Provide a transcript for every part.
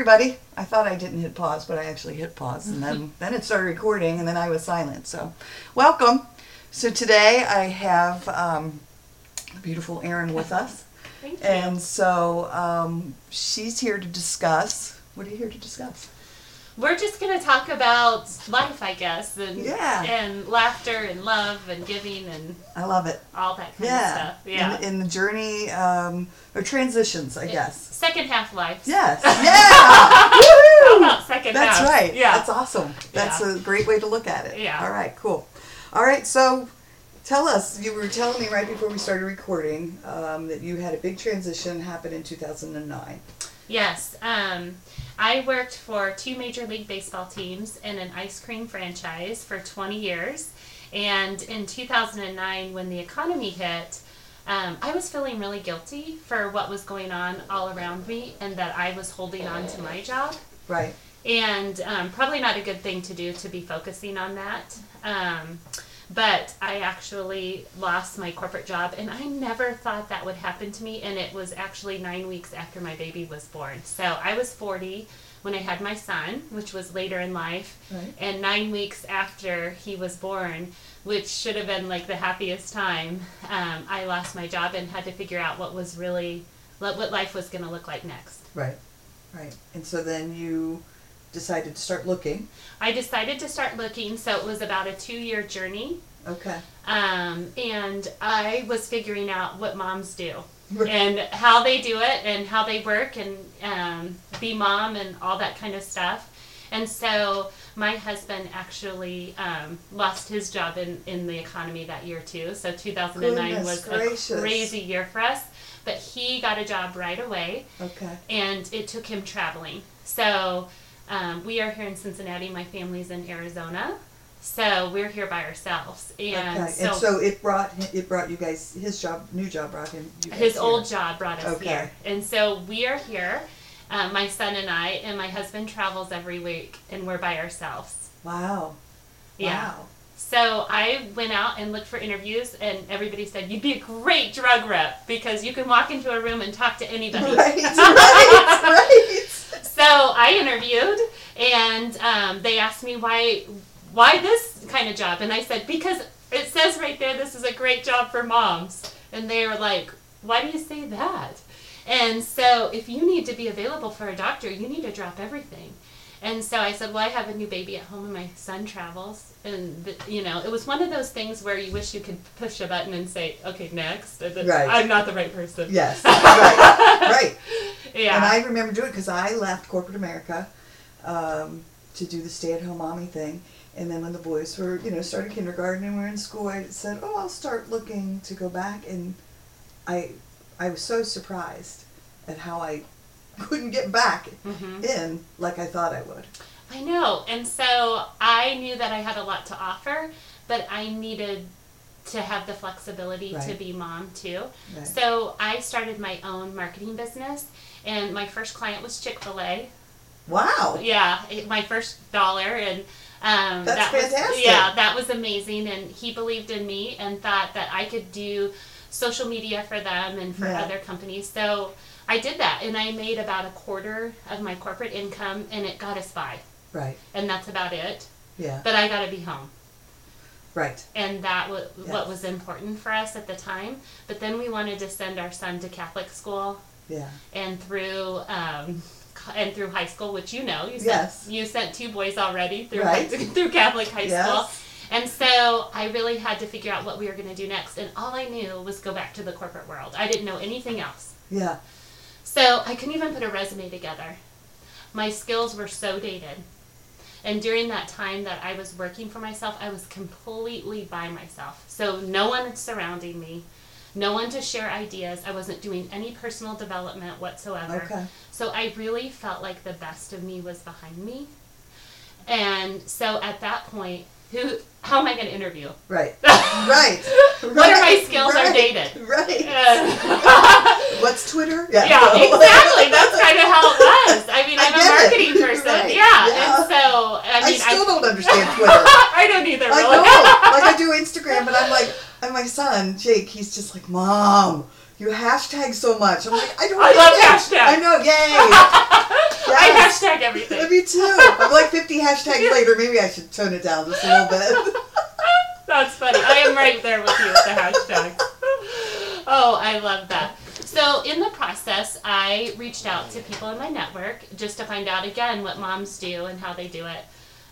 everybody. I thought I didn't hit pause, but I actually hit pause, and then then it started recording, and then I was silent. So, welcome. So today I have um, the beautiful Erin with us, Thank you. and so um, she's here to discuss. What are you here to discuss? We're just gonna talk about life, I guess, and Yeah. and laughter and love and giving and I love it. all that kind Yeah, of stuff. Yeah. In, in the journey um, or transitions, I guess. Second half life. Yes. Yeah. Woohoo! about second That's half? right. Yeah. That's awesome. That's Yeah. a great way to look at it. Yeah. All right, cool. All right, so tell us, you were telling me right before we started recording um, that you had a big transition happen in 2009. Yes. Um, I worked for two major league baseball teams and an ice cream franchise for 20 years. And in 2009, when the economy hit, um, I was feeling really guilty for what was going on all around me and that I was holding on to my job. Right. and um, probably not a good thing to do to be focusing on that. Um, but I actually lost my corporate job, and I never thought that would happen to me. And it was actually nine weeks after my baby was born. So I was 40 when I had my son, which was later in life, Right. and nine weeks after he was born, which should have been like the happiest time, um, I lost my job and had to figure out what was really what what life was going to look like next. Right. Right. And so then you decided to start looking. I decided to start looking, so it was about a two year journey. Okay. Um, and I was figuring out what moms do and how they do it and how they work and um, be mom and all that kind of stuff. And so my husband actually um, lost his job in, in the economy that year too. So 2009 Goodness was gracious. a crazy year for us. But he got a job right away Okay. and it took him traveling. So um, we are here in Cincinnati. My family's in Arizona, so we're here by ourselves. And okay. so, and so it brought it brought you guys his job, new job brought him. You guys his here. old job brought us Okay. here, and so we are here. Um, my son and I, and my husband travels every week, and we're by ourselves. Wow. Yeah. Wow. So I went out and looked for interviews, and everybody said you'd be a great drug rep because you can walk into a room and talk to anybody. Right. Right. right. So I interviewed, and um, they asked me why why this kind of job, and I said because it says right there this is a great job for moms, and they were like, why do you say that? And so if you need to be available for a doctor, you need to drop everything. And so I said, well, I have a new baby at home, and my son travels, and th- you know, it was one of those things where you wish you could push a button and say, okay, next. Right. I'm not the right person. Yes. Right. right. Yeah. And I remember doing it because I left corporate America um, to do the stay-at-home mommy thing. And then when the boys were, you know, started kindergarten and were in school, I said, "Oh, I'll start looking to go back." And I, I was so surprised at how I couldn't get back Mhm. in like I thought I would. I know. And so I knew that I had a lot to offer, but I needed to have the flexibility to be mom too. Right. So I started my own marketing business, and my first client was Chick fil A. Wow. Yeah, it, my first dollar. And um, That's that was, fantastic. yeah, that was amazing. And he believed in me and thought that I could do social media for them and for Yeah. other companies. So I did that, and I made about a quarter of my corporate income, and it got us by Right. and that's about it. Yeah. But I got to be home, Right. and that was Yes. what was important for us at the time. But then we wanted to send our son to Catholic school Yeah. and through um, and through high school, which you know you sent Yes. you sent two boys already through Right. through Catholic high Yes. school. And so I really had to figure out what we were going to do next, and all I knew was go back to the corporate world. I didn't know anything else. Yeah. So I couldn't even put a resume together. My skills were so dated. And during that time that I was working for myself, I was completely by myself. So no one surrounding me, no one to share ideas. I wasn't doing any personal development whatsoever. Okay. So I really felt like the best of me was behind me. And so at that point, who how am I going to interview? Right. Right. What are my Right. skills are Right. dated. Right. Uh, What's Twitter? yeah, exactly. That's kind of how it was. I mean, I I'm a get it. marketing person. Right. Yeah. Yeah. And so, I mean, I, still I, don't understand Twitter. I don't either, I really. know. like I do Instagram, but I'm like, and my son Jake, he's just like, Mom, You hashtag so much. I'm like, I don't. I love to. I know. Yay. I hashtag everything. Me too. I'm like 50 hashtags later. Maybe I should tone it down just a little bit. That's funny. I am right there with you with the hashtag. Oh, I love that. So, in the process, I reached out to people in my network just to find out again what moms do and how they do it.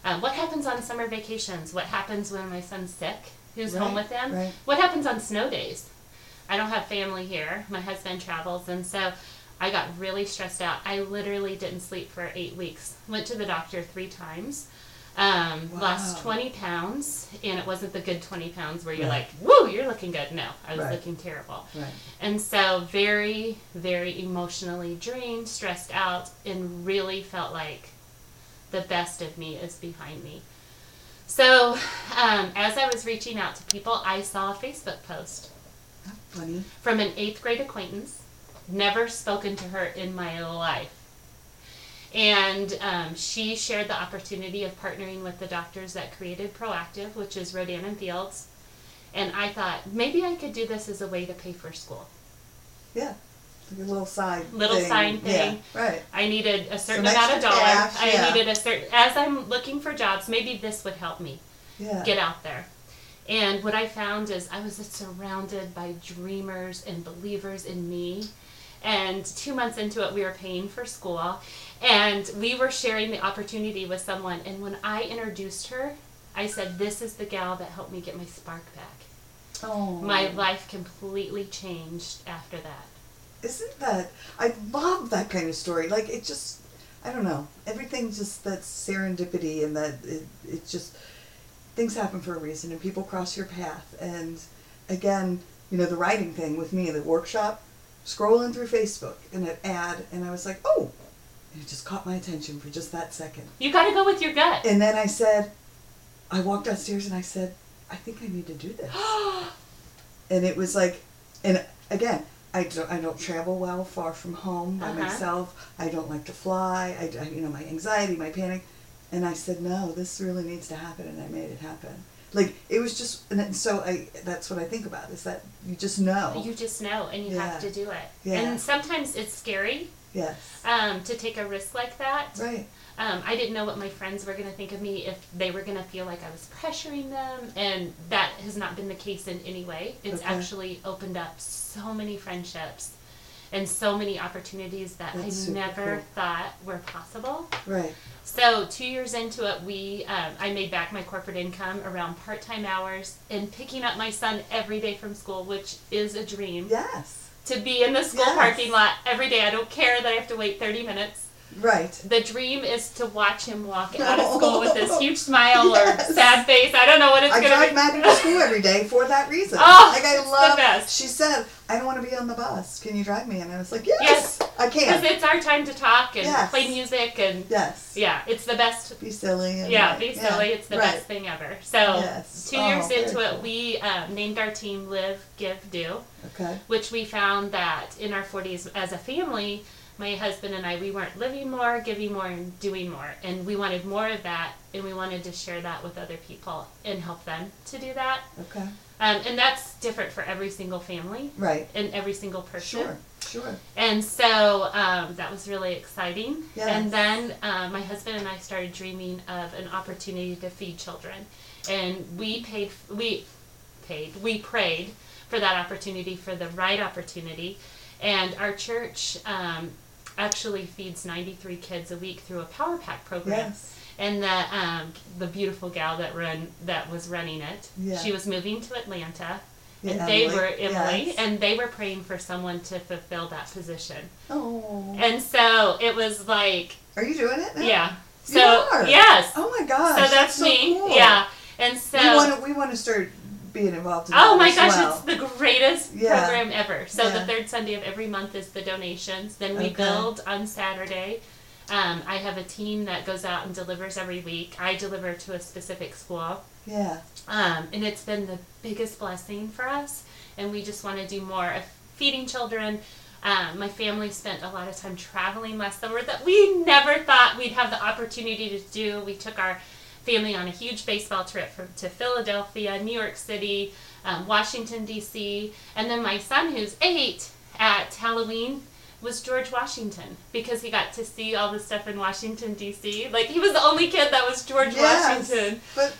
Um, what happens on summer vacations? What happens when my son's sick? Who's home with them? right. What happens on snow days? I don't have family here. My husband travels, and so I got really stressed out. I literally didn't sleep for eight weeks. Went to the doctor three times. Um, Lost 20 pounds, and it wasn't the good 20 pounds where you're Right. like, woo, you're looking good. No, I was Right. looking terrible. Right. And so, very, very emotionally drained, stressed out, and really felt like the best of me is behind me. So, um, as I was reaching out to people, I saw a Facebook post Funny. from an eighth grade acquaintance, never spoken to her in my life. And um, she shared the opportunity of partnering with the doctors that created Proactiv, which is Rodan and Fields. And I thought maybe I could do this as a way to pay for school. Yeah. Like a little side. Little thing. side thing. Yeah. Right. I needed a certain Some amount of dollars. cash, I yeah. needed a certain. As I'm looking for jobs, maybe this would help me Yeah. get out there. And what I found is I was surrounded by dreamers and believers in me. And two months into it, we were paying for school, and we were sharing the opportunity with someone. And when I introduced her, I said, "This is the gal that helped me get my spark back." Oh. My life completely changed after that. Isn't that? I love that kind of story. Like it just. I don't know. Everything just that serendipity and that it, it just things happen for a reason and people cross your path. And again you know the writing thing with me the workshop scrolling through facebook and an ad and i was like oh and it just caught my attention for just that second. You got to go with your gut. and then i said i walked downstairs and i said i think i need to do this. And it was like and again I don't, I don't travel well far from home by Uh-huh. myself. I don't like to fly. I, I- you know my anxiety my panic and i said no this really needs to happen and i made it happen like it was just and then- so i that's what i think about is that you just know You just know, and you have to do it. Yeah. And sometimes it's scary yes um, to take a risk like that. right Um, I didn't know what my friends were going to think of me if they were going to feel like I was pressuring them, and that has not been the case in any way. It's Okay. actually opened up so many friendships and so many opportunities that That's I never cool. thought were possible. right So two years into it, we um, I made back my corporate income around part time hours and picking up my son every day from school, which is a dream. yes To be in the school Yes. parking lot every day. I don't care that I have to wait thirty minutes. Right The dream is to watch him walk out of school with this huge smile Yes. or sad face. I don't know what it's gonna be. I drive. Maddie to school every day for that reason. Oh, like I it's the love. best. She said, "I don't want to be on the bus. Can you drive me?" And I was like, "Yes, Yes. I can." Because it's our time to talk and Yes. play music and yes, yeah, it's the best be silly. Yeah, right. be silly. It's the right. best thing ever. So two Oh, years into it, cool. we um, named our team Live, Give, Do, Okay. which we found that in our 40s as a family, my husband and I, we weren't living more, giving more, and doing more. And we wanted more of that, and we wanted to share that with other people and help them to do that. Okay. Um, and that's different for every single family Right. and every single person. Sure. Sure. And so um, that was really exciting. Yes. And then uh, my husband and I started dreaming of an opportunity to feed children, and we paid. We paid. We prayed for that opportunity, for the right opportunity, and our church um, actually feeds 93 kids a week through a Power Pack program. Yes. And the um, the beautiful gal that run that was running it, Yeah. she was moving to Atlanta, and Yeah, they Emily. were Emily, Yes. and they were praying for someone to fulfill that position. Oh. And so it was like, Are you doing it? Now? yeah. You So are? yes. Oh my gosh. so that's so me. cool. Yeah. And so we want to. We want to start being involved in. Oh my gosh, well. it's the greatest Yeah. program ever. So Yeah. the third Sunday of every month is the donations. Then we Okay. build on Saturday. Um, I have a team that goes out and delivers every week. I deliver to a specific school. Yeah. Um, and it's been the biggest blessing for us. And we just want to do more of feeding children. Um, my family spent a lot of time traveling last summer that we never thought we'd have the opportunity to do. We took our family on a huge baseball trip from, to Philadelphia, New York City, um, Washington, D.C. And then my son, who's eight, at Halloween was George Washington because he got to see all the stuff in Washington D.C. Like he was the only kid that was George Yes, Washington. but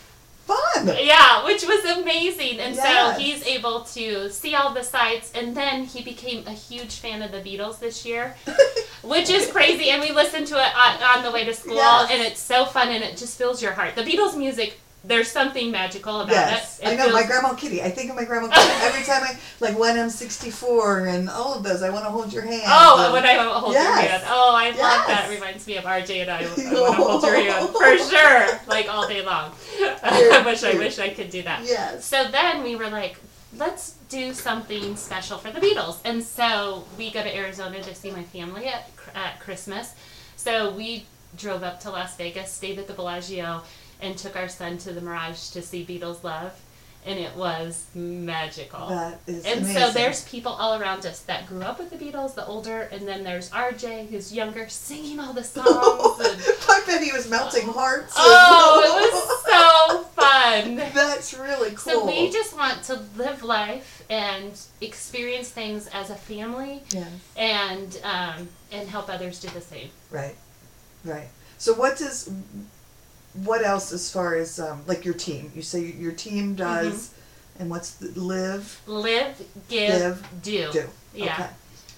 fun. Yeah, which was amazing. And Yes. so he's able to see all the sights. And then he became a huge fan of the Beatles this year, which is crazy. And we listened to it on, on the way to school, Yes. and it's so fun and it just fills your heart. The Beatles music, there's something magical about Yes, it. It I know feels- my grandma Kitty. I think of my grandma Kitty every time I like when I'm sixty four and all of those. I want to hold your hand. Oh, and- when I hold Yes. your hand. Oh, I love that. Yes. Reminds me of RJ and I. I want to hold your hand for sure, like all day long. I wish I wish I could do that. yes, So then we were like, let's do something special for the Beatles. And so we go to Arizona to see my family at, at Christmas. So we drove up to Las Vegas, stayed at the Bellagio, and took our son to the Mirage to see Beatles Love. And it was magical. that is and amazing. so there's people all around us that grew up with the Beatles, the older, and then there's RJ, who's younger, singing all the songs. And, I bet he was melting hearts. and- oh, it was so fun. That's really cool. So we just want to live life and experience things as a family, yes, and um, and help others do the same. right, right. So what does what else as far as um, like your team? You say your team does, Mm-hmm. and what's the, live Live, give, Live, do. do? Yeah. Okay.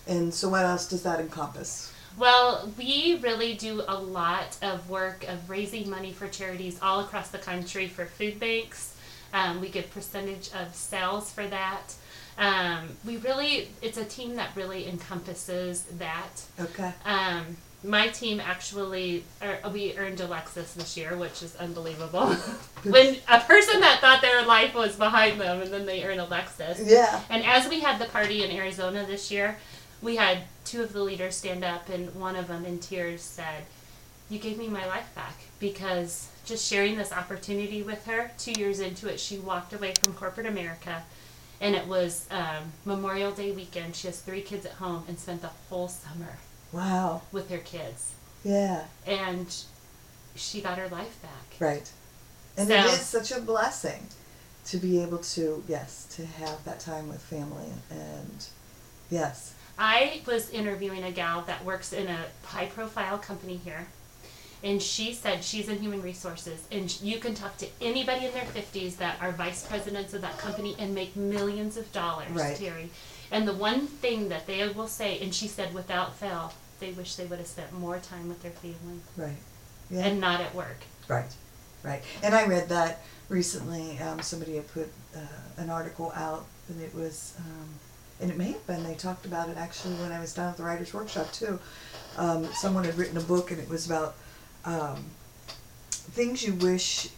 And so what else does that encompass? Well, we really do a lot of work of raising money for charities all across the country for food banks. Um, we give percentage of sales for that. Um, we really, it's a team that really encompasses that. Okay. Um, my team actually, er, we earned a Lexus this year, which is unbelievable. when a person that thought their life was behind them, and then they earn a Lexus. Yeah. And as we had the party in Arizona this year, we had two of the leaders stand up, and one of them in tears said, You gave me my life back because just sharing this opportunity with her, two years into it, she walked away from corporate America. And it was um, Memorial Day weekend. She has three kids at home and spent the whole summer Wow. with her kids. Yeah. And she got her life back. Right. And it So- is such a blessing to be able to, yes, to have that time with family and yes. I was interviewing a gal that works in a high profile company here. And she said she's in human resources, and you can talk to anybody in their 50s that are vice presidents of that company and make millions of dollars, Right. Teri. And the one thing that they will say, and she said without fail, they wish they would have spent more time with their family Right. Yeah. and not at work. Right, right. And I read that recently. Um, somebody had put uh, an article out, and it was, um, and it may have been they talked about it actually when I was down at the writers' workshop too. Um, someone had written a book, and it was about um, things you wish,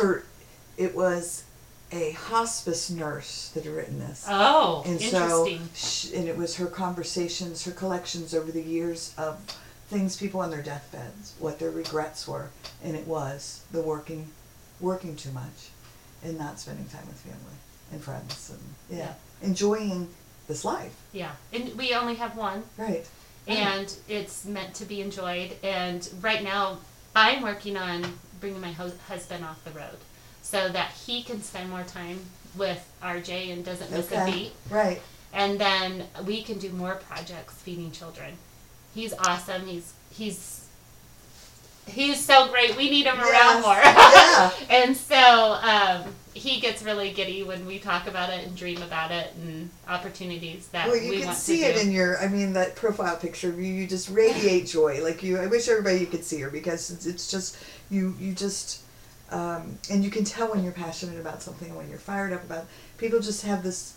or it was a hospice nurse that had written this. Oh, And so, interesting. and it was her conversations, her collections over the years of things people on their deathbeds, what their regrets were, and it was the working, working too much, and not spending time with family and friends, and yeah, enjoying this life. yeah. And we only have one. Right. and it's meant to be enjoyed. And right now, I'm working on bringing my ho- husband off the road so that he can spend more time with RJ and doesn't miss a beat. Right. And then we can do more projects feeding children. He's awesome. He's he's he's so great. We need him around more. Yeah. and so um, he gets really giddy when we talk about it and dream about it and opportunities that Well, you we can want see to it in your, I mean, that profile picture of you, you just radiate joy. Like you, I wish everybody you could see her because it's, it's just, you, you just, um, and you can tell when you're passionate about something and when you're fired up about, it. people just have this,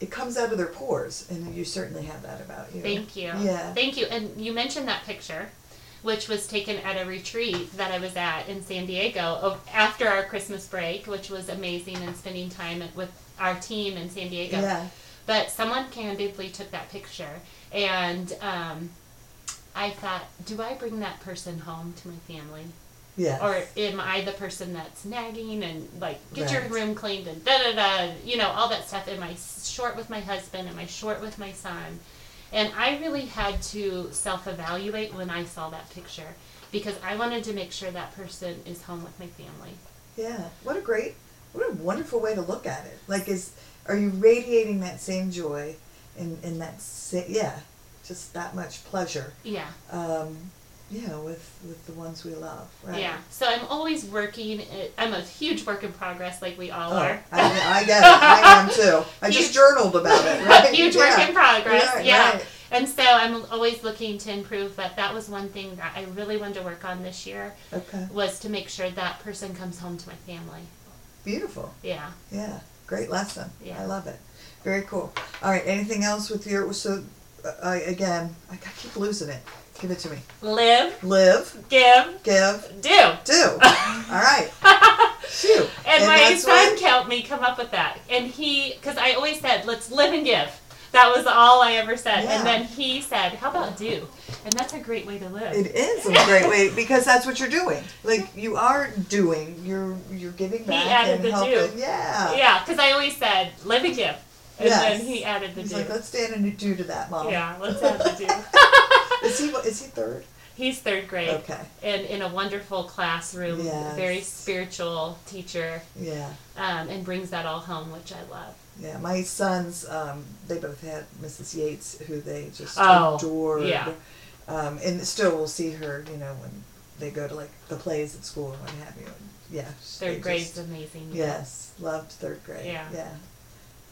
it comes out of their pores and you certainly have that about you. Thank you. Yeah. Thank you. And you mentioned that picture, which was taken at a retreat that I was at in San Diego after our Christmas break, which was amazing and spending time with our team in San Diego. Yeah. But someone candidly took that picture, and um, I thought, do I bring that person home to my family? Yes. Or am I the person that's nagging and like get your room cleaned and da da da, you know, all that stuff? Am I short with my husband? Am I short with my son? And I really had to self evaluate when I saw that picture because I wanted to make sure that person is home with my family. Yeah. What a great, what a wonderful way to look at it. Like, is, are you radiating that same joy and and that's yeah, just that much pleasure. Yeah. Um, yeah, with with the ones we love, right? Yeah. So I'm always working. it- I'm a huge work in progress, like we all Oh, are. I, I get it. I am too. I just journaled about it. Right? huge work in progress. Right, yeah. right. And so I'm always looking to improve. But that was one thing that I really wanted to work on this year Okay. was to make sure that person comes home to my family. Beautiful. Yeah. Yeah. Great lesson. Yeah. I love it. Very cool. All right. Anything else with your so? Uh, again. I keep losing it. Give it to me. Live, Live. give, Give. do. Do. All right. Shoot. And, my son what- helped me come up with that. And he, because I always said, let's live and give. That was all I ever said. Yeah. And then he said, how about do? And that's a great way to live. It is a great way because that's what you're doing. Like you are doing. You're you're giving back He added and the helping. do. Yeah. yeah, because I always said, live and give. And Yes. then he added the He's do. like, let's stand and do to that, mom. yeah, let's add the do. Is he is he third? He's third grade. Okay. And in a wonderful classroom, Yes. very spiritual teacher, Yeah. um, and brings that all home, which I love. Yeah. My sons, um, they both had Mrs. Yates, who they just Oh, adored. yeah. Um, and still we'll see her, you know, when they go to like the plays at school and what have you. And yeah. Third grade's just- amazing. Yes. Loved third grade. Yeah. Yeah.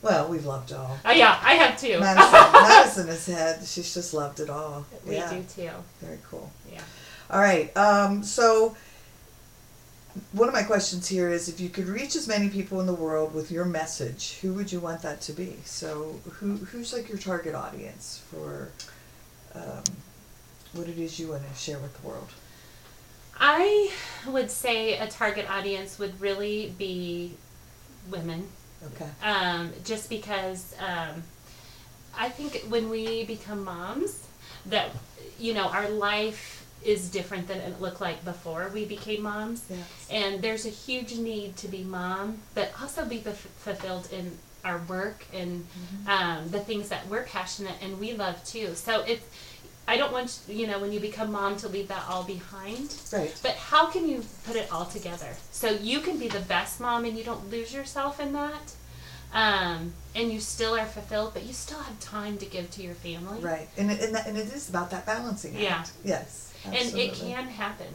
Well, we've loved all. Oh yeah, I have too. Madison, Madison has had. She's just loved it all. we yeah. do too. Very cool. Yeah. All right. Um, so, one of my questions here is if you could reach as many people in the world with your message, who would you want that to be? So, who who's like your target audience for um, what it is you want to share with the world? I would say a target audience would really be women, Okay. um, just because um, I think when we become moms, that you know our life is different than it looked like before we became moms, Yes. and there's a huge need to be mom, but also be f- fulfilled in our work and um, the things that we're passionate and we love too. So it's I don't want you know when you become mom to leave that all behind. Right. But how can you put it all together so you can be the best mom and you don't lose yourself in that, um, and you still are fulfilled, but you still have time to give to your family. Right. And it, and, that, and it is about that balancing act. Yeah. Yes. Absolutely. And it can happen.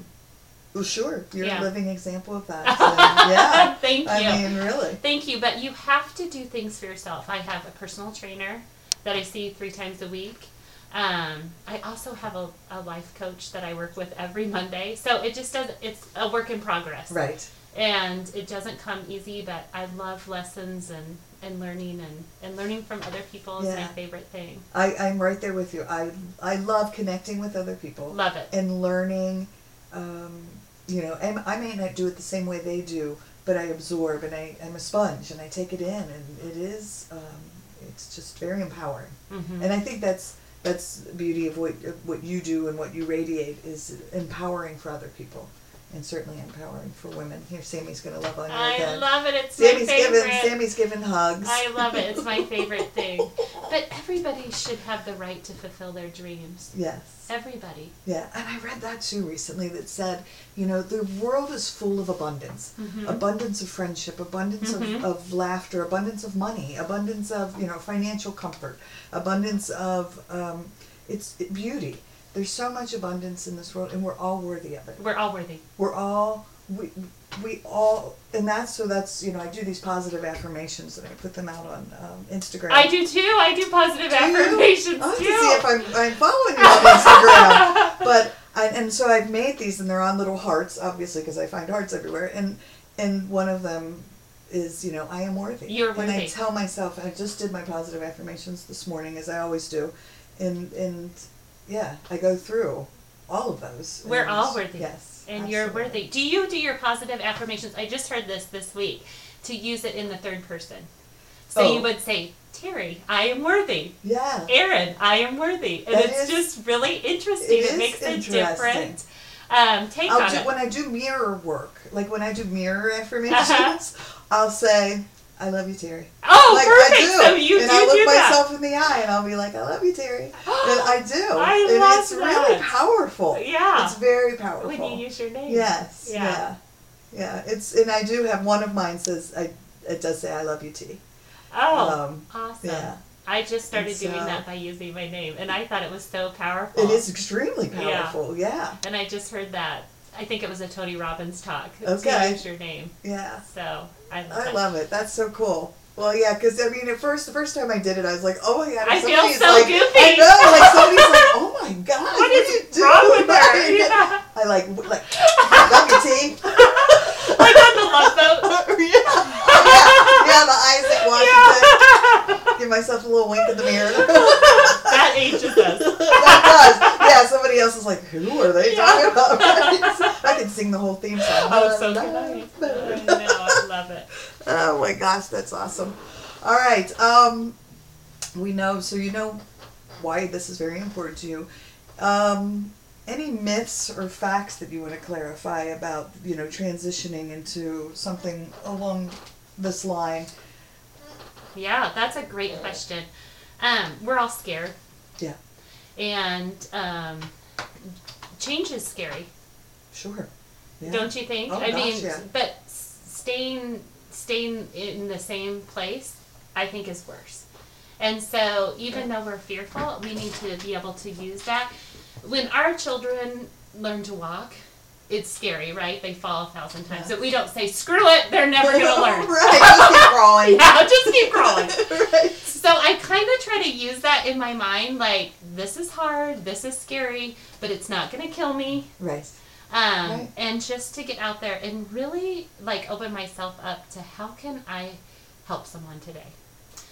Well, sure. You're Yeah. a living example of that. So, yeah. Thank you. I mean, really. Thank you, but you have to do things for yourself. I have a personal trainer that I see three times a week. Um, I also have a, a life coach that I work with every Monday. So it just does, it's a work in progress. Right. And it doesn't come easy, but I love lessons and, and learning and, and learning from other people is my favorite thing. I, I'm right there with you. I I love connecting with other people Love it. and learning. Um, you know, and I may not do it the same way they do, but I absorb and I, I'm a sponge and I take it in, and it is um, it's just very empowering. hmm And I think that's that's the beauty of what of what you do and what you radiate is empowering for other people, and certainly empowering for women. Here, Sammy's gonna love on you I again. love it. It's Sammy's my favorite. giving Sammy's giving hugs. I love it. It's my favorite thing. But everybody should have the right to fulfill their dreams. yes. Everybody. Yeah, and I read that too recently that said, you know, the world is full of abundance. Mhm. Abundance of friendship, abundance Mhm. of, of laughter, abundance of money, abundance of, you know, financial comfort, abundance of um, it's it, beauty. There's so much abundance in this world and we're all worthy of it. We're all worthy. We're all we we all and that's so that's you know I do these positive affirmations and I put them out on um, Instagram. I do too. I do positive Do affirmations I'll have too. to see if I'm, I'm following you on Instagram. but I, and so I've made these, and they're on little hearts, obviously, because I find hearts everywhere. And and one of them is, you know, I am worthy. You're worthy. And I tell myself, I just did my positive affirmations this morning, as I always do, and and yeah, I go through all of those. We're all worthy. Yes. and you're worthy. Do you do your positive affirmations? I just heard this this week to use it in the third person. So Oh. you would say, Teri, I am worthy. Yeah. Erin, I am worthy. And That it's is- just really interesting. it It, makes a different um, take I'll on do it. when I do mirror work, like when I do mirror affirmations, I'll say, "I love you, Teri." oh, like perfect. I do. So you and do I look do that. myself in the eye and I'll be like, I love you, Teri. and I do. I and love it's really powerful. Yeah. It's very powerful. when you use your name. yes. Yeah. Yeah. yeah. It's and I do have one of mine says I it does say I love you T. Oh, Um, awesome. Yeah. I just started And doing that by using my name, and I thought it was so powerful. It is extremely Yeah. powerful. Yeah. And I just heard that. I think it was a Tony Robbins talk. Okay. To use your name. Yeah. So I love I it. love it. That's so cool. Well, yeah, because I mean, at first, the first time I did it, I was like, "Oh my god!" I feel so like, goofy. I know, like somebody's like, "Oh my god, What what, is doing?" wrong with her? Yeah. I like, like, love your tea. like on the love boat. Oh, yeah. yeah, yeah, the Isaac Washington. Give myself a little wink in the mirror. that ages us. that does. Yeah, somebody else is like, who are they Yeah. talking about? I can sing the whole theme song. Oh, so can I. I know. I love it. Oh my gosh, that's awesome. All right. Um, we know, so you know why this is very important to you. Um, any myths or facts that you want to clarify about, you know, transitioning into something along this line? Yeah, that's a great question. Um, we're all scared. Yeah. And um, change is scary, Sure. Yeah. don't you think? Oh, I gosh, mean, yeah. but staying staying in the same place, I think, is worse. And so, even though we're fearful, we need to be able to use that. When our children learn to walk, it's scary, right? They fall a thousand times. Yeah. But we don't say, screw it, they're never going to learn. right. Just keep crawling. Yeah, just keep crawling. right. So I kind of try to use that in my mind, like this is hard, this is scary, but it's not gonna kill me. Right. Um, Right. and just to get out there and really like open myself up to how can I help someone today?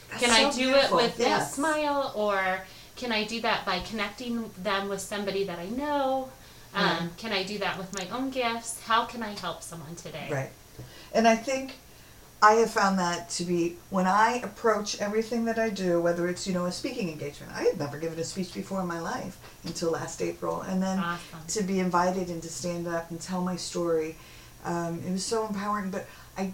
That's Can I do beautiful. it with yes. a smile, or can I do that by connecting them with somebody that I know? Um, Right. Can I do that with my own gifts? How can I help someone today? Right. And I think I have found that to be when I approach everything that I do, whether it's, you know, a speaking engagement. I had never given a speech before in my life until last April. And then Awesome. to be invited and to stand up and tell my story, um, it was so empowering. But I,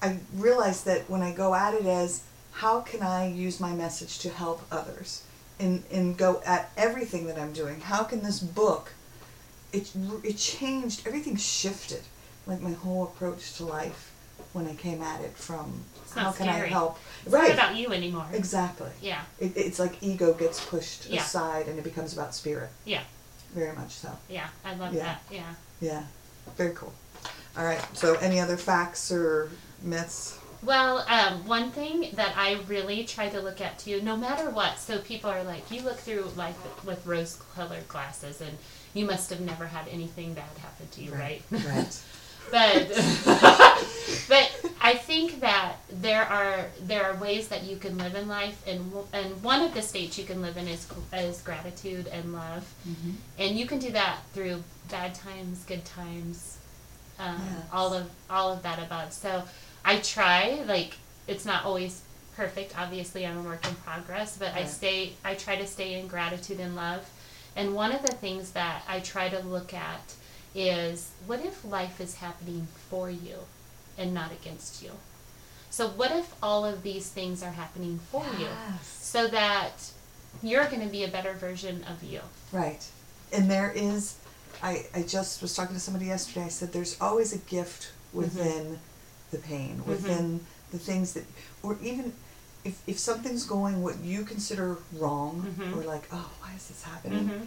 I realized that when I go at it as how can I use my message to help others and, and go at everything that I'm doing? How can this book, it, it changed, everything shifted, like my whole approach to life when I came at it from It's how can I scary. help? It's right. not about you anymore. exactly. Yeah. It, it's like ego gets pushed Yeah. aside and it becomes about spirit. Yeah. Very much so. Yeah. I love Yeah. that. Yeah. Yeah. Very cool. All right. So, any other facts or myths? Well, um, one thing that I really try to look at too, no matter what, so people are like, you look through life with rose colored glasses and you must have never had anything bad happen to you, right? Right. but but I think that there are there are ways that you can live in life, and and one of the states you can live in is is gratitude and love, mm-hmm. and you can do that through bad times, good times, um, Yes. all of all of that above. So I try like it's not always perfect. Obviously, I'm a work in progress, but I stay. I try to stay in gratitude and love. And one of the things that I try to look at is what if life is happening for you and not against you? So what if all of these things are happening for you so that you're going to be a better version of you? Right. And there is, I, I just was talking to somebody yesterday. I said there's always a gift within the pain, within the things that, or even if, if something's going what you consider wrong, Mhm. or like, oh, why is this happening? Mhm.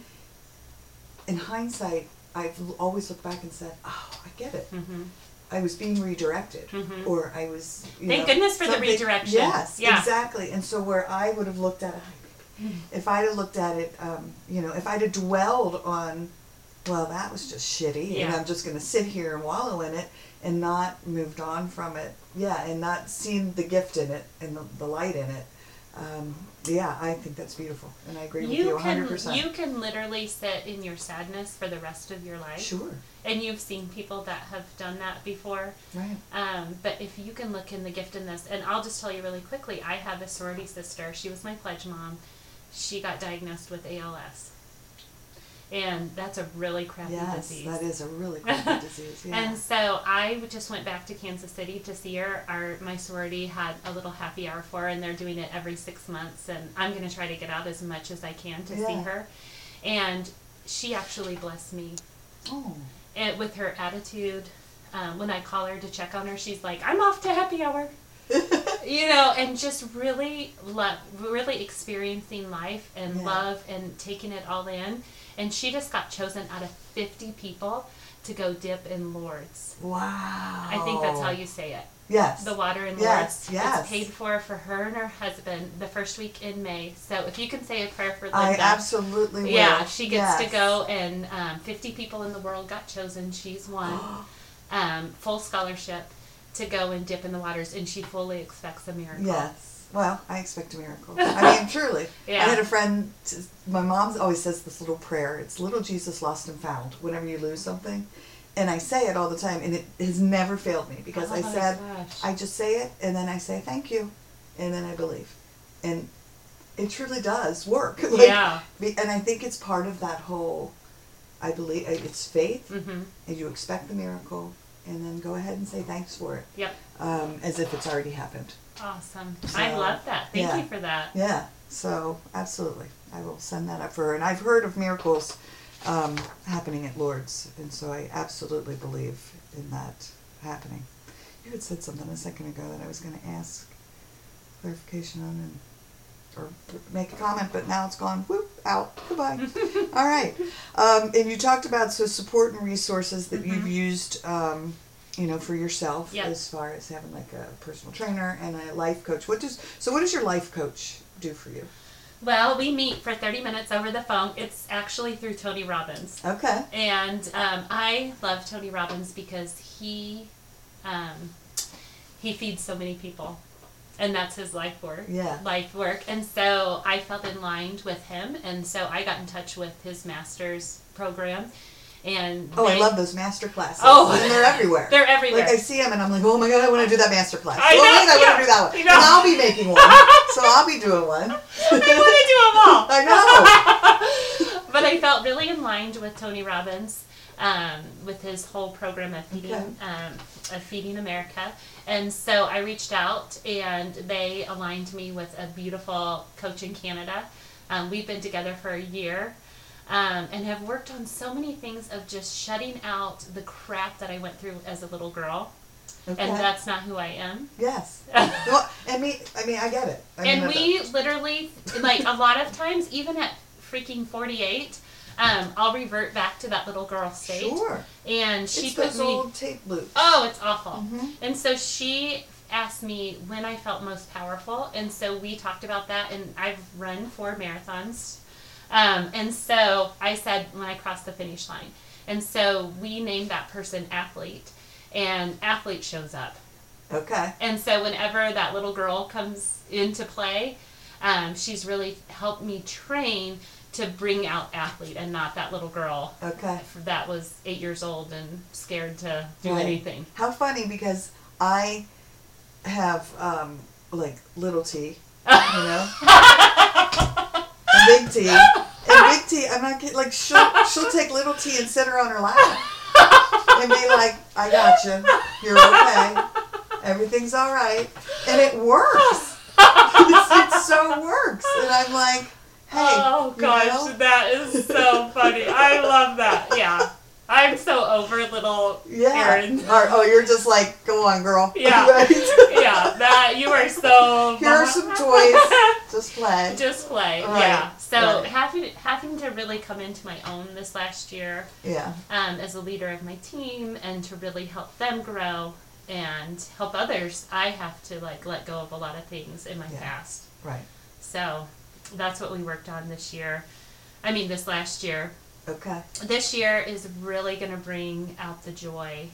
In hindsight, I've always looked back and said, oh, I get it. Mhm. I was being redirected, Mhm. or I was. You Thank know, goodness for the redirection. Yes, Yeah. exactly. And so where I would have looked at it, if I'd have looked at it, um, you know, if I'd have dwelled on, well, that was just shitty, and Yeah. I'm just going to sit here and wallow in it, and not moved on from it, yeah, and not seen the gift in it and the, the light in it. Um, yeah, I think that's beautiful, and I agree with you You 100. can percent you can literally sit in your sadness for the rest of your life. Sure, And you've seen people that have done that before. right. Um, but if you can look in the gift in this, and I'll just tell you really quickly, I have a sorority sister. She was my pledge mom. She got diagnosed with ALS, and that's a really crappy Yes, disease. that is a really crazy disease. Yeah. And so I just went back to Kansas City to see her. Our my sorority had a little happy hour for her, and they're doing it every six months. And I'm going to try to get out as much as I can to see her. And she actually blessed me oh, and with her attitude. Um, when I call her to check on her, she's like, "I'm off to happy hour." you know, and just really love, really experiencing life and Yeah. love and taking it all in. And she just got chosen out of 50 people to go dip in Lourdes. Wow. I think that's how you say it. Yes. The water in Yes, Lourdes. yes. It's paid for for her and her husband the first week in May. So if you can say a prayer for Linda. I absolutely will. Yeah, she gets to go, and um, 50 people in the world got chosen. She's one. um, full scholarship to go and dip in the waters, and she fully expects a miracle. Yes. Well, I expect a miracle. I mean, truly. Yeah. I had a friend. My mom always says this little prayer. It's "Little Jesus lost and found." Whenever you lose something, and I say it all the time, and it has never failed me because Oh I said gosh. I just say it, and then I say thank you, and then I believe, and it truly does work. Like, Yeah. And I think it's part of that whole. I believe uh, it's faith, Mm-hmm. and you expect the miracle, and then go ahead and say thanks for it, Yep. um, as if it's already happened. Awesome. So, I love that. Thank yeah. you for that. Yeah, so absolutely. I will send that up for her. And I've heard of miracles um, happening at Lourdes, and so I absolutely believe in that happening. You had said something a second ago that I was going to ask clarification on and or make a comment, but now it's gone. Whoop, out. Goodbye. All right. Um, and you talked about so support and resources that you've used, um, you know, for yourself as far as having like a personal trainer and a life coach. What does so? What does your life coach do for you? Well, we meet for 30 minutes over the phone. It's actually through Tony Robbins. Okay. And um, I love Tony Robbins because he um, he feeds so many people, and that's his life work. Yeah. Life work, and so I felt in line with him, and so I got in touch with his master's program, and Oh, I love those master classes. Oh. and they're everywhere. They're everywhere. Like I see them and I'm like, oh my god, I want to do that master class. I oh know, I yeah, want to do that one. And know. I'll be making one, so I'll be doing one. I want to do them all. I know. but I felt really in line with Tony Robbins um, with his whole program of feeding Okay. um, of feeding America, and so I reached out and they aligned me with a beautiful coach in Canada. Um, we've been together for a year. Um, and have worked on so many things of just shutting out the crap that I went through as a little girl, Okay. and that's not who I am. yes. Well, and me, I mean, I get it. I and we literally like a lot of times even at freaking 48 um, i'll revert back to that little girl state Sure. and she it's put those me old tape loops. oh it's awful Mhm. and so she asked me when i felt most powerful and so we talked about that and i've run four marathons um, and so i said when i crossed the finish line and so we named that person athlete and athlete shows up Okay. and so whenever that little girl comes into play, um, she's really helped me train to bring out athlete and not that little girl Okay. that was eight years old and scared to do Right. anything. How funny because I have um, like little T, you know, big T, and big T. I'm not kidding. Like she'll she'll take little T and sit her on her lap and be like, "I got you. You're okay. Everything's all right," and it works. it, so works, and I'm like, "Hey, oh you gosh, know? that is so funny. I love that. Yeah. I'm so over little yeah." Erin. Or, oh, you're just like, "Go on, girl." Yeah. Right? Yeah, that you are so Here are some toys. Just play. Just play, Right, yeah. So right. having having to really come into my own this last year, Yeah. um, as a leader of my team and to really help them grow and help others, I have to like let go of a lot of things in my Yeah. past. Right. So that's what we worked on this year. I mean, this last year. Okay. This year is really going to bring out the joy,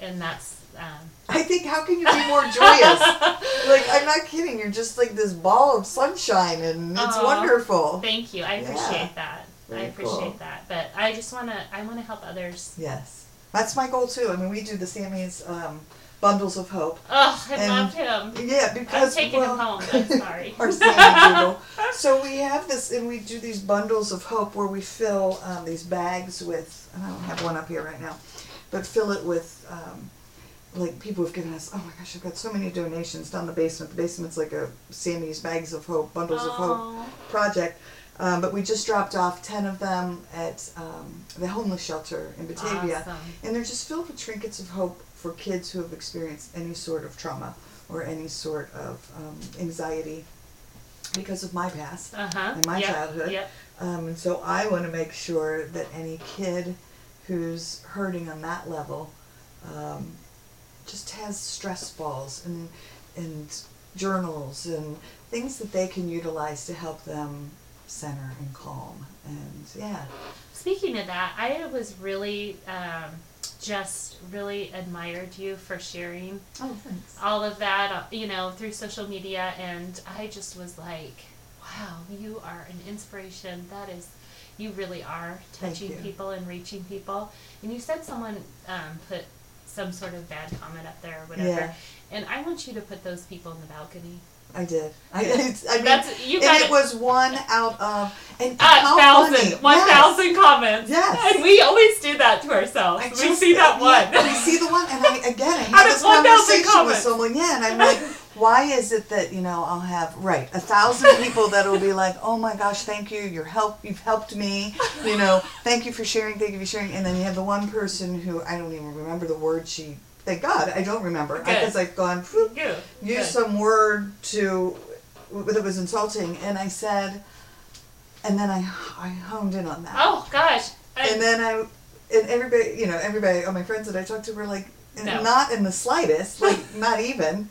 and that's. Um, I think how can you be more joyous? like I'm not kidding. You're just like this ball of sunshine, and it's Aw. wonderful. thank you. I Yeah. appreciate that. I appreciate cool. that. But I just want to. I want to help others. Yes, that's my goal too. I mean, we do the Sammy's um, bundles of hope. Oh, I And- love him. Yeah, because I'm taking well, him home. I'm sorry. our doodle. So we have this, and we do these bundles of hope where we fill um, these bags with. And I don't have one up here right now, but fill it with. Um, like people have given us, oh my gosh, I've got so many donations down the basement. The basement's like a Sammy's bags of hope, bundles of hope project. Um, but we just dropped off 10 of them at um, the homeless shelter in Batavia. Awesome. And they're just filled with trinkets of hope for kids who have experienced any sort of trauma or any sort of um, anxiety because of my past Uh huh. in my yep. childhood. Yep. Um, and so I want to make sure that any kid who's hurting on that level um, just has stress balls and and journals and things that they can utilize to help them center and calm. And yeah, Speaking of that, I was really um, just really admired you for sharing oh all of that, you know, through social media, and I just was like, wow, you are an inspiration. That is, you really are touching people and reaching people. And you said someone um, put some sort of bad comment up there or whatever, Yeah. and I want you to put those people in the balcony. I did. I, I mean, That's you and got it was one out of and a how thousand, one Yes. thousand comments. Yes. And we always do that to ourselves. I we just- see that one. yeah, we see the one, and I again I had this 1,000 conversation with someone. Yeah, and I'm like, why is it that you know I'll have right a thousand people that will be like, oh my gosh, thank you, your help, you've helped me, you know, thank you for sharing, thank you for sharing, and then you have the one person who I don't even remember the word she. Thank God, I don't remember because I've gone. whew, Good. used Good. some word to that was insulting, and I said, and then I I honed in on that. Oh gosh. I- And then I, and everybody, you know, everybody, all my friends that I talked to were like, No. not in the slightest, like not even,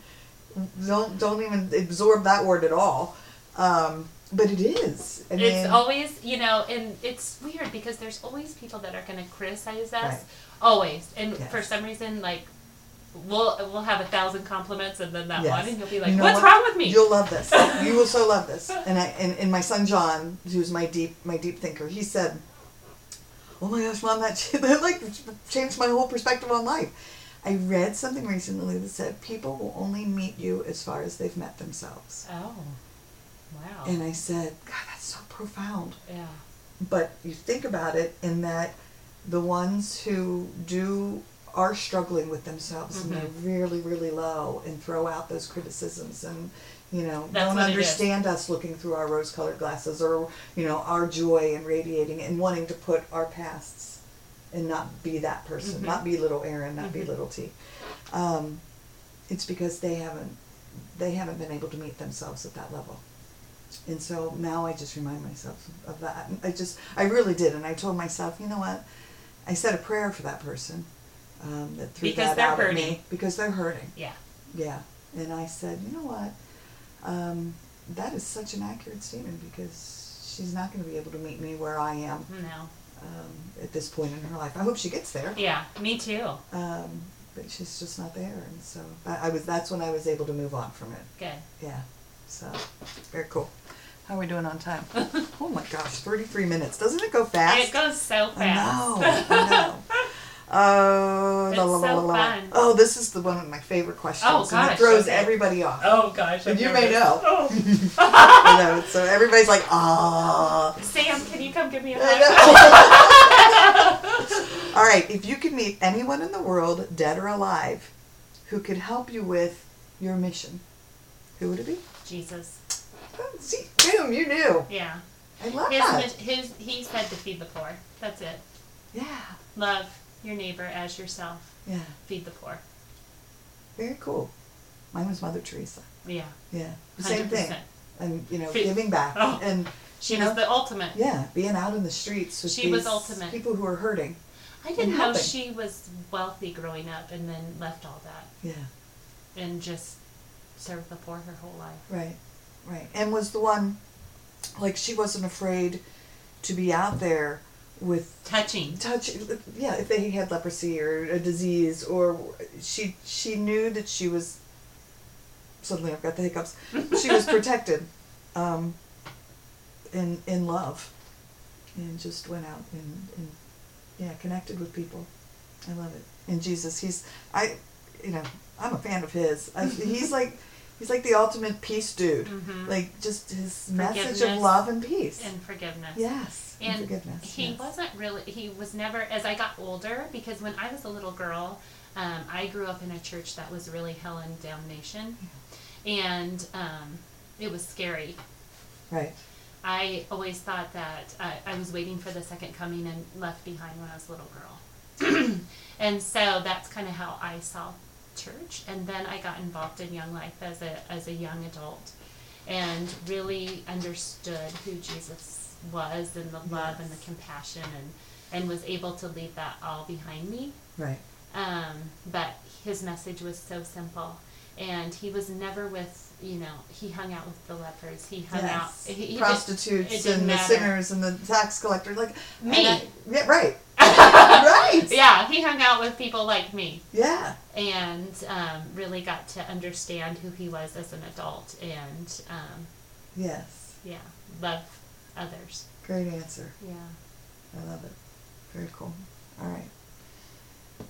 don't don't even absorb that word at all. Um, but it is. I mean, it's always, you know, and it's weird because there's always people that are going to criticize us. Right. Always. And Yes. for some reason, like, we'll we'll have a thousand compliments and then that Yes. one, and you'll be like, You know "What's what? wrong with me?" You'll love this. You will so love this. And I and, and my son John, who's my deep my deep thinker, he said, "Oh my gosh, mom, that that like changed my whole perspective on life." I read something recently that said people will only meet you as far as they've met themselves. oh, wow. And I said, God, that's so profound. yeah. But you think about it in that the ones who do are struggling with themselves and Mhm. they're really, really low and throw out those criticisms and you know That's don't what it is. understand us looking through our rose-colored glasses or you know our joy and radiating and wanting to put our pasts and not be that person, Mhm. not be little Erin, not be Mhm. little T. Um, it's because they haven't they haven't been able to meet themselves at that level. And so now I just remind myself of that. I just, I really did. And I told myself, you know what? I said a prayer for that person um, that threw Because that they're out at hurting. me because they're hurting. Yeah. Yeah. And I said, you know what? Um, that is such an accurate statement because she's not going to be able to meet me where I am No. um, at this point in her life. I hope she gets there. Yeah. Me too. Um, but she's just not there. And so I, I was, that's when I was able to move on from it. Good. Yeah. So very cool. How are we doing on time? oh my gosh, 33 minutes. Doesn't it go fast? It goes so I know. fast. I know. Oh, It's la, la, la, so la, la. fun. oh, this is the one of my favorite questions. Oh, gosh, it throws okay. everybody off. oh gosh. And you may know. Oh. I know. So everybody's like, ah. Sam, can you come give me a hug? All right. If you could meet anyone in the world, dead or alive, who could help you with your mission, who would it be? Jesus. Oh, See, boom, you knew. Yeah. I love His, that. mis- his, he said to feed the poor. That's it. Yeah. Love your neighbor as yourself. Yeah. Feed the poor. Very cool. Mine was Mother Teresa. Yeah. Yeah. Same thing. 100%. And you know, Fe- giving back Oh. and She you was know, the ultimate. yeah, being out in the streets with She was ultimate. people who are hurting. I didn't know she was wealthy growing up and then left all that Yeah. and just served the poor her whole life. Right. Right. And was the one like she wasn't afraid to be out there with Touching. touch yeah if they had leprosy or a disease or she she knew that she was suddenly i've got the hiccups she was protected um in in love and just went out and, and yeah connected with people. I love it. And jesus he's i you know i'm a fan of his. I, he's like he's like the ultimate peace dude Mhm. like just his message of love and peace And forgiveness. yes and, And forgiveness he yes. wasn't really, he was never, as I got older, because when I was a little girl, um, I grew up in a church that was really hell and damnation. And um, it was scary. right I always thought that uh, I was waiting for the second coming and left behind when I was a little girl. and so that's kind of how I saw church, and then I got involved in Young Life as a as a young adult, and really understood who Jesus was and the love and the compassion, and and was able to leave that all behind me. Right. Um, but his message was so simple, and he was never with you know he hung out with the lepers. He hung out Yes. he, he Prostitutes it didn't and the matter. sinners and the tax collector. Like Me. I- yeah. Right. Right. yeah, he hung out with people like me. Yeah. and um, really got to understand who he was as an adult and um, Yes. yeah love others Great answer. yeah I love it. Very cool. All right.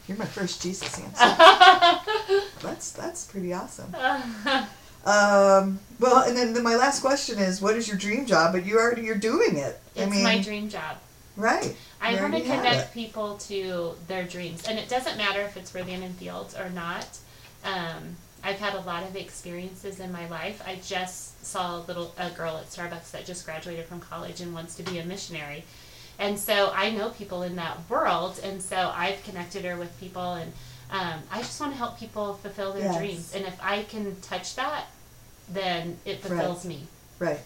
You're my first Jesus answer. that's that's pretty awesome. Um, well, and then, then my last question is, what is your dream job? But you already you're doing it. it's I mean, my dream job right? i want to connect people to their dreams and it doesn't matter if it's Rodan and Fields or not um, i've had a lot of experiences in my life i just saw a little a girl at starbucks that just graduated from college and wants to be a missionary and so I know people in that world, and so I've connected her with people, and um, I just want to help people fulfill their Yes. dreams. And if I can touch that, then it fulfills me. Right.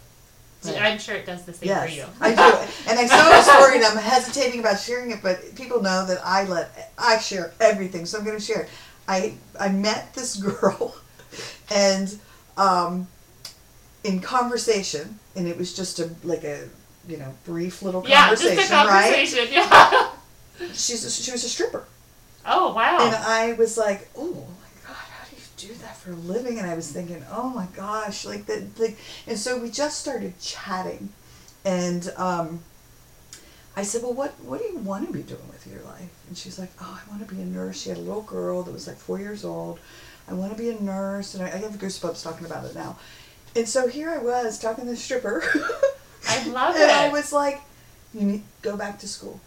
So Right. I'm sure it does the same Yes, for you. I do. And I saw the story, and I'm hesitating about sharing it, but people know that I let I share everything, so I'm going to share it. I I met this girl, and um, in conversation, and it was just a like a you know brief little yeah, conversation, just a right? conversation. Yeah. She's a, she was a stripper, Oh wow. and I was like, oh my god, how do that for a living? And I was thinking, oh my gosh, like the like, and so we just started chatting, and um, I said, well, what what do you want to be doing with your life? And she's like, oh, I want to be a nurse. She had a little girl that was like four years old. I want to be a nurse, and I, I have goosebumps talking about it now. And so here I was talking to the stripper. I love it. and I was like, you need go back to school,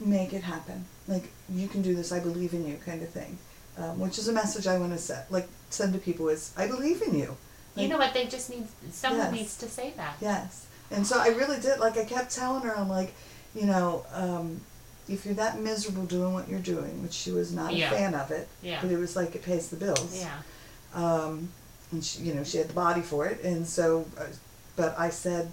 make it happen. Like you can do this. I believe in you, kind of thing. Um, which is a message I want to set, like send to people is I believe in you. you know what? They just need someone Yes. needs to say that. Yes. And so I really did. Like I kept telling her, I'm like, you know, um, if you're that miserable doing what you're doing, which she was not Yeah. a fan of it, Yeah. but it was like it pays the bills. Yeah. Um, and she, you know, she had the body for it, and so, uh, but I said,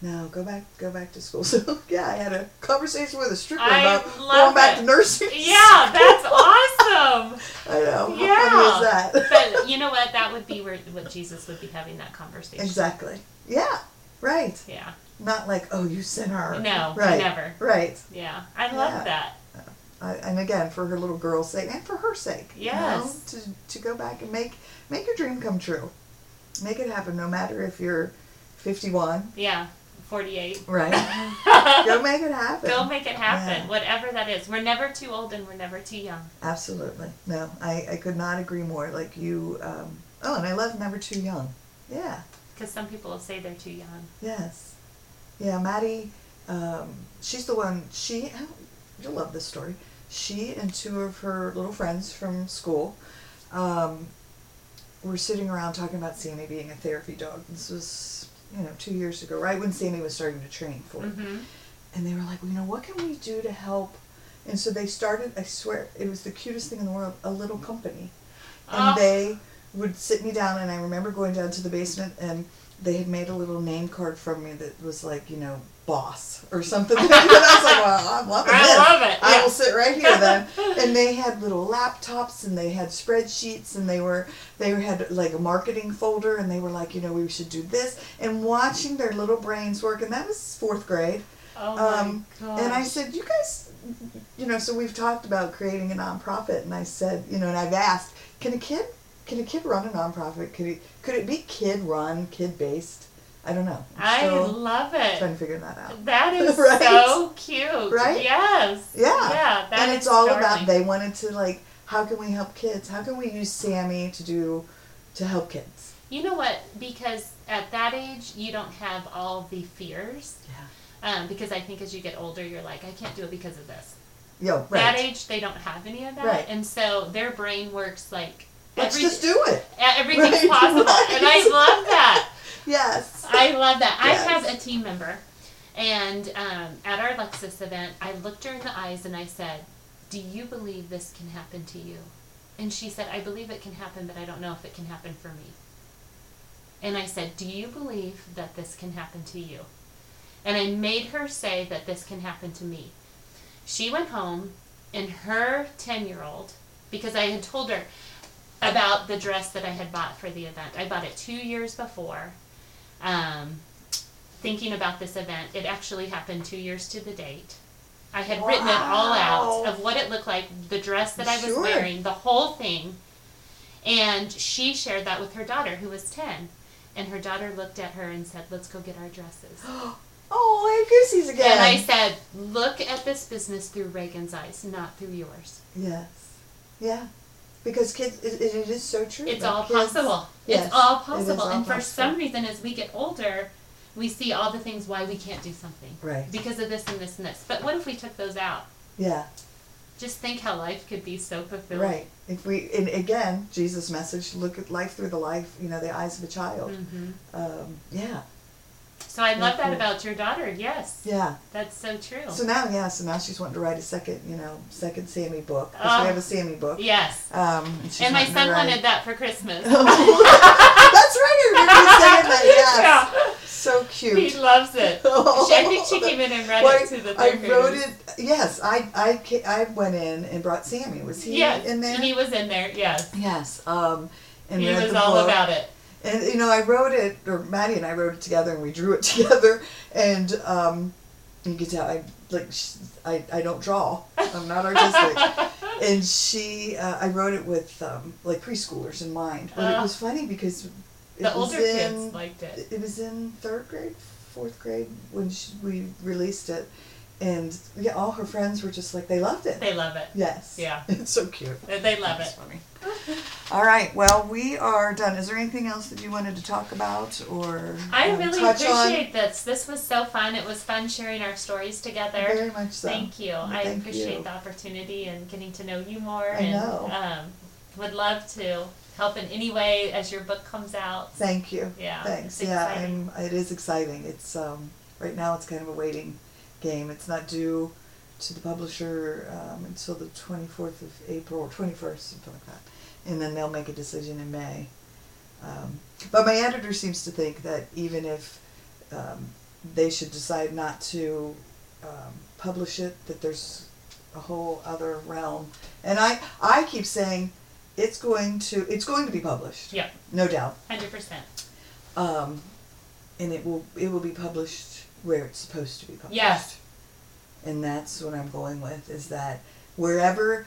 no, go back, go back to school. So yeah, I had a conversation with a stripper I about going back it. to nursing. Yeah, that's awesome. I know. How Yeah. is that? But you know what? That would be where what Jesus would be having that conversation. exactly. Yeah. Right. Yeah. Not like, oh, you sinner. No, Right. never. Right. Yeah. I love Yeah. that. I, and again, for her little girl's sake, and for her sake, you know, Yes. to to go back and make make your dream come true, make it happen. No matter if you're fifty one, Yeah. 48. right? go make it happen. Go make it happen. Yeah. Whatever that is. We're never too old and we're never too young. Absolutely. No, I, I could not agree more. Like you, um, oh, and I love Never Too Young. Yeah, Because some people will say they're too young. yes. Yeah, Maddie, um, she's the one, she, you'll love this story. She and two of her little friends from school um, were sitting around talking about Sammy being a therapy dog. This was, you know, two years ago, right when Sammy was starting to train for it. Mm-hmm. and they were like, well, you know, what can we do to help? And so they started. I swear, it was the cutest thing in the world. A little company, and Oh. they would sit me down. And I remember going down to the basement, and they had made a little name card for me that was like, you know, boss or something. and I was like, well, I'm loving I this. love it, I yeah. will sit right here then. and they had little laptops, and they had spreadsheets, and they were they had like a marketing folder, and they were like, you know, we should do this. And watching their little brains work, and that was fourth grade. Oh my Um, god. And I said, you guys, you know, so we've talked about creating a nonprofit, and I said, you know, and I've asked, can a kid, can a kid run a nonprofit? Could it, could it be kid run, kid based? I don't know. I love trying to figure that out. That is Right? so cute. Right? Yes. Yeah. Yeah. And it's all darling. about they wanted to like, how can we help kids? How can we use Sammy to do, to help kids? You know what? Because at that age, you don't have all the fears. Yeah. Um, because I think as you get older, you're like, I can't do it because of this. Yo, right. That age, they don't have any of that, Right. and so their brain works like Let's every- just do it. everything's Right, possible, and I love that. Yes. I love that. Yes. I have a team member, and um, at our Lexus event, I looked her in the eyes and I said, "Do you believe this can happen to you?" And she said, I believe it can happen, but I don't know if it can happen for me. And I said, Do you believe that this can happen to you? And I made her say that this can happen to me. She went home, and her 10 year old, because I had told her about the dress that I had bought for the event, I bought it two years before. Um, thinking about this event, it actually happened two years to the date. I had written it all out of what it looked like, the dress that I was Sure. wearing, the whole thing. And she shared that with her daughter, who was 10. And her daughter looked at her and said, Let's go get our dresses. Oh, hey, Goosey's again. And I said, Look at this business through Reagan's eyes, not through yours. yes. Yeah. Because kids, it, it, it is so true. It's all kids- possible. yes, it's all it possible. all and for possible. some reason, as we get older, we see all the things why we can't do something. Right. Because of this and this and this. But what if we took those out? Yeah. Just think how life could be so fulfilling. Right. If we, and again, Jesus' message, look at life through the life, you know, the eyes of a child. hmm Um, yeah. So I love that about your daughter. Yes. Yeah. That's so true. So now, yeah, so now she's wanting to write a second, you know, second Sammy book. 'cause Oh. we have a Sammy book. yes. Um, and, And my son write- wanted that for Christmas. That's right. I remember saying that. Yes. Yeah. So cute. He loves it. She, I think she came in and read Well, it to the I wrote it. Yes, I, I, I went in and brought Sammy. Was he Yes, in there? he was in there. Yes, yes. Um, and he was all book. about it. And you know, I wrote it, or Maddie and I wrote it together, and we drew it together. And um, you can tell I like sh- I, I don't draw. I'm not artistic. and she, uh, I wrote it with um, like preschoolers in mind. But it Ah. was funny because it The was older in, kids liked it. It was in third grade, fourth grade when she, we released it, and yeah, all her friends were just like they loved it. They love it. yes. Yeah. It's so cute. They they love That's it. funny. All right. Well, we are done. Is there anything else that you wanted to talk about or I um, really touch on? appreciate this. This was so fun. It was fun sharing our stories together. Very much so. Thank you. Well, I thank appreciate you. the opportunity and getting to know you more. I and know. Um, would love to help in any way as your book comes out. Thank you. Yeah, Thanks. Yeah. I'm, it is exciting. It's um, right now it's kind of a waiting game. It's not due to the publisher um, until the 24th of April or 21st, something like that, and then they'll make a decision in May. Um, but my editor seems to think that even if um, they should decide not to um, publish it, that there's a whole other realm. And I, I keep saying it's going to it's going to be published, Yep, no doubt. hundred percent. Um, and it will it will be published where it's supposed to be published. Yes. And that's what I'm going with is that wherever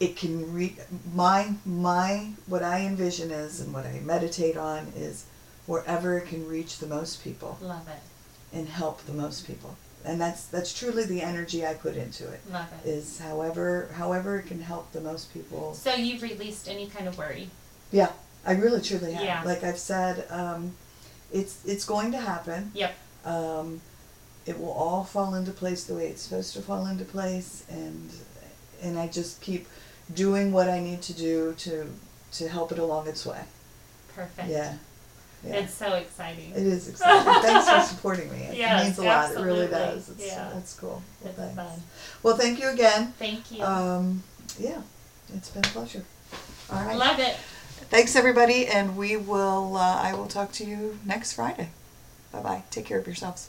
it can reach my my what I envision is and what I meditate on is wherever it can reach the most people Love it. and help the most people. And that's that's truly the energy I put into it. Love it. Is however however it can help the most people. So you've released any kind of worry. Yeah, I really truly have. Yeah. Like I've said, um, it's it's going to happen. Yep. Um, it will all fall into place the way it's supposed to fall into place and and I just keep doing what I need to do to to help it along its way. Perfect. Yeah. Yeah. It's so exciting. it is exciting. Thanks for supporting me. It Yes, means a lot. It really does. It's, Yeah. it's cool. Well, It's thanks. fun. Well, thank you again. Thank you. Um, yeah, it's been a pleasure. All right. Love it. Thanks, everybody, and we will. Uh, I will talk to you next Friday. Bye bye. Take care of yourselves.